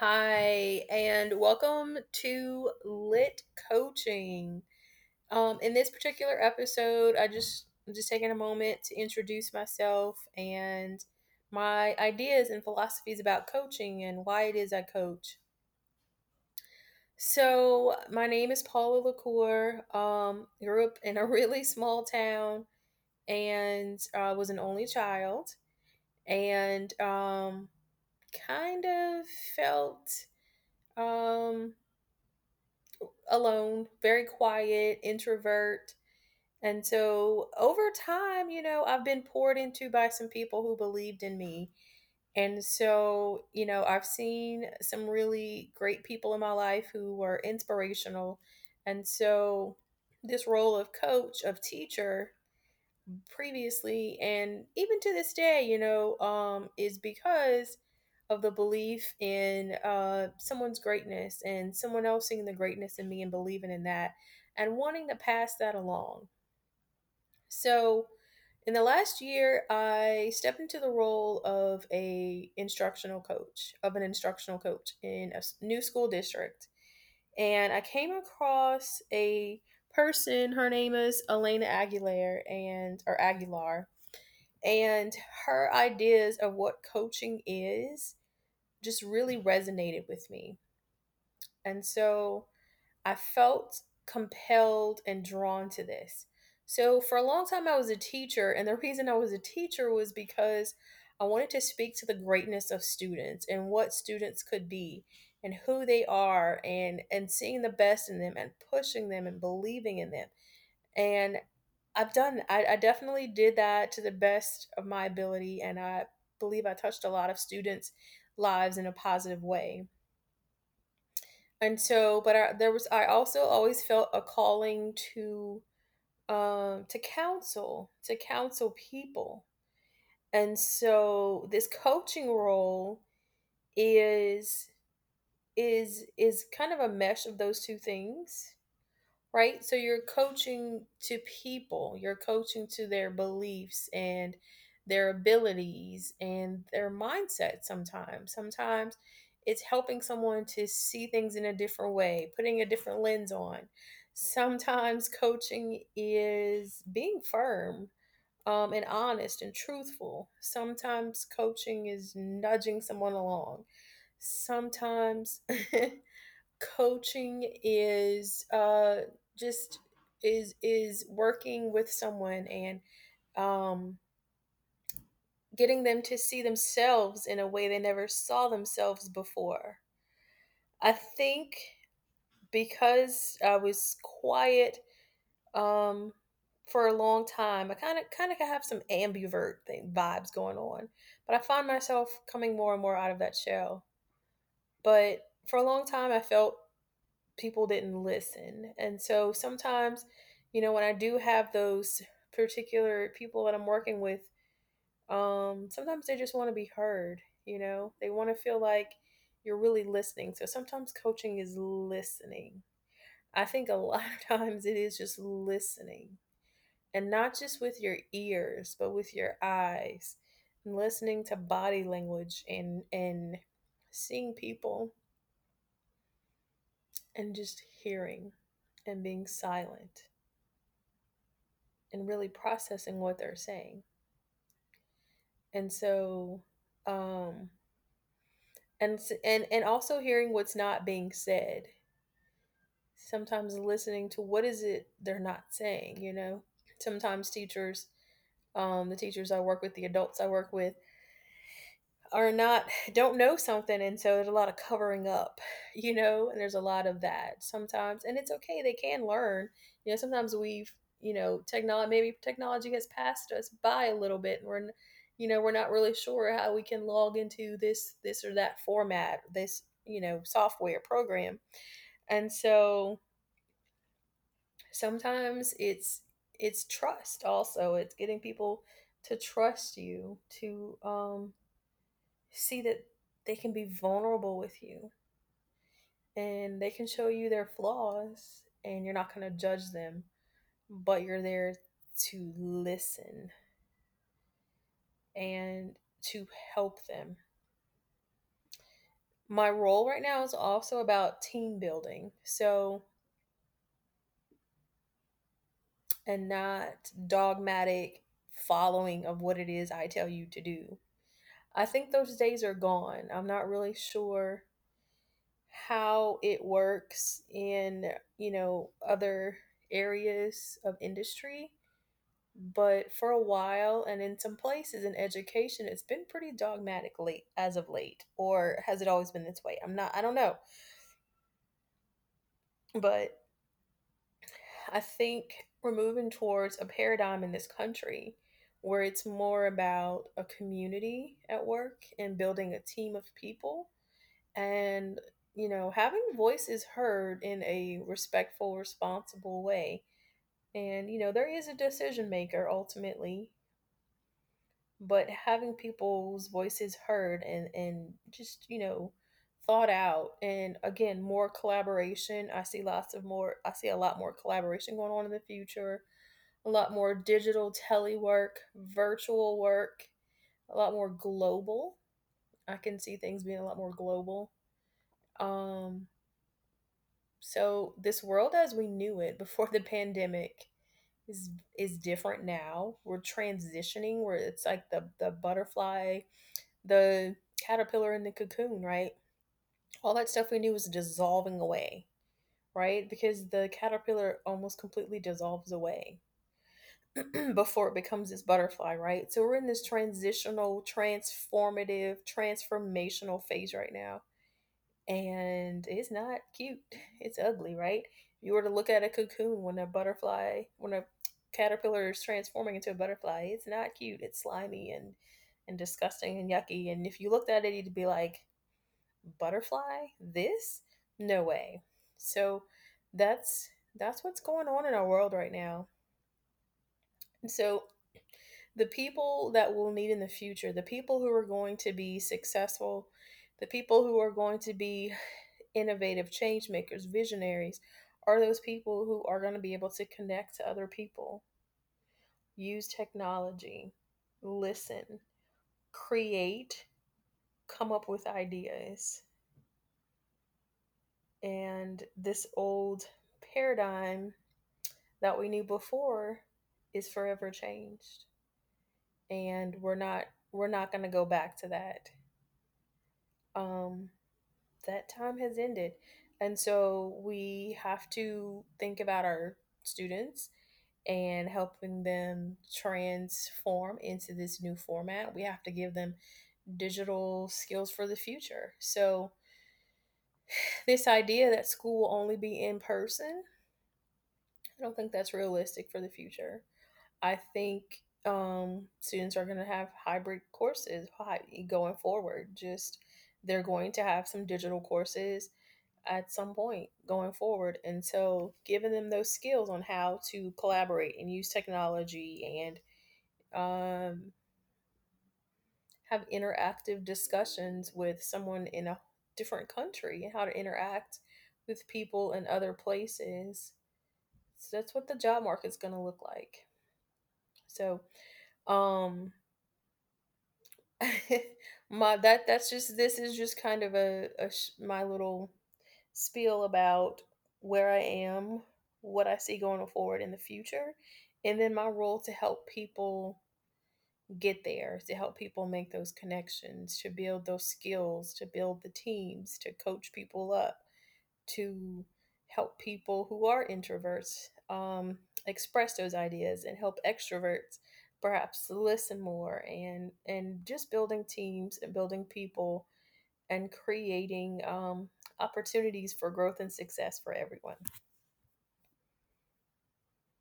Hi, and welcome to Lit Coaching. Um, in this particular episode, I just I'm just taking a moment to introduce myself and my ideas and philosophies about coaching and why it is I coach. So, my name is Paula LaCour. Um, grew up in a really small town and uh, was an only child, and um, kind of felt um alone, very quiet, introvert. And so over time, you know, I've been poured into by some people who believed in me. And so, you know, I've seen some really great people in my life who were inspirational. And so, this role of coach, of teacher, previously and even to this day, you know, um, is because of the belief in uh, someone's greatness and someone else seeing the greatness in me and believing in that and wanting to pass that along. So, in the last year, I stepped into the role of a instructional coach, of an instructional coach in a new school district. And I came across a person, her name is Elena Aguilar and or Aguilar, and her ideas of what coaching is just really resonated with me. And so I felt compelled and drawn to this. So for a long time I was a teacher and the reason I was a teacher was because I wanted to speak to the greatness of students and what students could be and who they are and and seeing the best in them and pushing them and believing in them. And I've done I, I definitely did that to the best of my ability and I believe I touched a lot of students' lives in a positive way. And so, but I, there was I also always felt a calling to um to counsel, to counsel people. And so this coaching role is is is kind of a mesh of those two things right? So you're coaching to people, you're coaching to their beliefs and their abilities and their mindset sometimes. Sometimes it's helping someone to see things in a different way, putting a different lens on. Sometimes coaching is being firm um, and honest and truthful. Sometimes coaching is nudging someone along. Sometimes coaching is uh just is is working with someone and um getting them to see themselves in a way they never saw themselves before i think because i was quiet um for a long time i kind of kind of have some ambivert thing vibes going on but i find myself coming more and more out of that shell but for a long time i felt people didn't listen. And so sometimes, you know, when I do have those particular people that I'm working with, um, sometimes they just want to be heard, you know, they want to feel like you're really listening. So sometimes coaching is listening. I think a lot of times it is just listening and not just with your ears, but with your eyes and listening to body language and, and seeing people and just hearing and being silent and really processing what they're saying. And so, um, and and and also hearing what's not being said. Sometimes listening to what is it they're not saying. You know, sometimes teachers, um, the teachers I work with, the adults I work with, are not don't know something and so there's a lot of covering up you know and there's a lot of that sometimes and it's okay they can learn you know sometimes we've you know technology maybe technology has passed us by a little bit and we're you know we're not really sure how we can log into this this or that format this you know software program. And so sometimes it's it's trust also. It's getting people to trust you to um see that they can be vulnerable with you. And they can show you their flaws and you're not going to judge them but you're there to listen and to help them my role right now is also about team building. So, and not dogmatic following of what it is I tell you to do. I think those days are gone. I'm not really sure how it works in, you know, other areas of industry, but for a while and in some places in education, it's been pretty dogmatic late as of late. Or has it always been this way? I'm not I don't know. But I think we're moving towards a paradigm in this country where it's more about a community at work and building a team of people and you know having voices heard in a respectful responsible way and you know there is a decision maker ultimately. But having people's voices heard and and just you know thought out and again more collaboration. I see lots of more i see a lot more collaboration going on in the future. A lot more digital telework virtual work a lot more global. I can see things being a lot more global. Um So this world as we knew it before the pandemic is is different now. We're transitioning where it's like the the butterfly, the caterpillar in the cocoon, right? All that stuff we knew was dissolving away, right? Because the caterpillar almost completely dissolves away before it becomes this butterfly, right? So we're in this transitional, transformative, transformational phase right now and it's not cute. It's ugly, right? If you were to look at a cocoon when a butterfly, when a caterpillar is transforming into a butterfly, it's not cute. It's slimy and and disgusting and yucky. And if you looked at it, you'd be like, butterfly? This? No way. So that's that's what's going on in our world right now. And so the people that we'll need in the future, the people who are going to be successful, the people who are going to be innovative change makers, visionaries, are those people who are going to be able to connect to other people, use technology, listen, create, come up with ideas. And this old paradigm that we knew before is forever changed. And we're not we're not going to go back to that. Um that time has ended. And so we have to think about our students and helping them transform into this new format. We have to give them digital skills for the future. So, this idea that school will only be in person, I don't think that's realistic for the future. I think um, students are going to have hybrid courses going forward. Just they're going to have some digital courses at some point going forward. And so, giving them those skills on how to collaborate and use technology and um, have interactive discussions with someone in a different country and how to interact with people in other places. So that's what the job market's going to look like. So, um, my that that's just this is just kind of a, a my little spiel about where I am, what I see going forward in the future, and then my role to help people get there, to help people make those connections, to build those skills, to build the teams, to coach people up, to help people who are introverts um, express those ideas and help extroverts perhaps listen more and and just building teams and building people and creating um, opportunities for growth and success for everyone.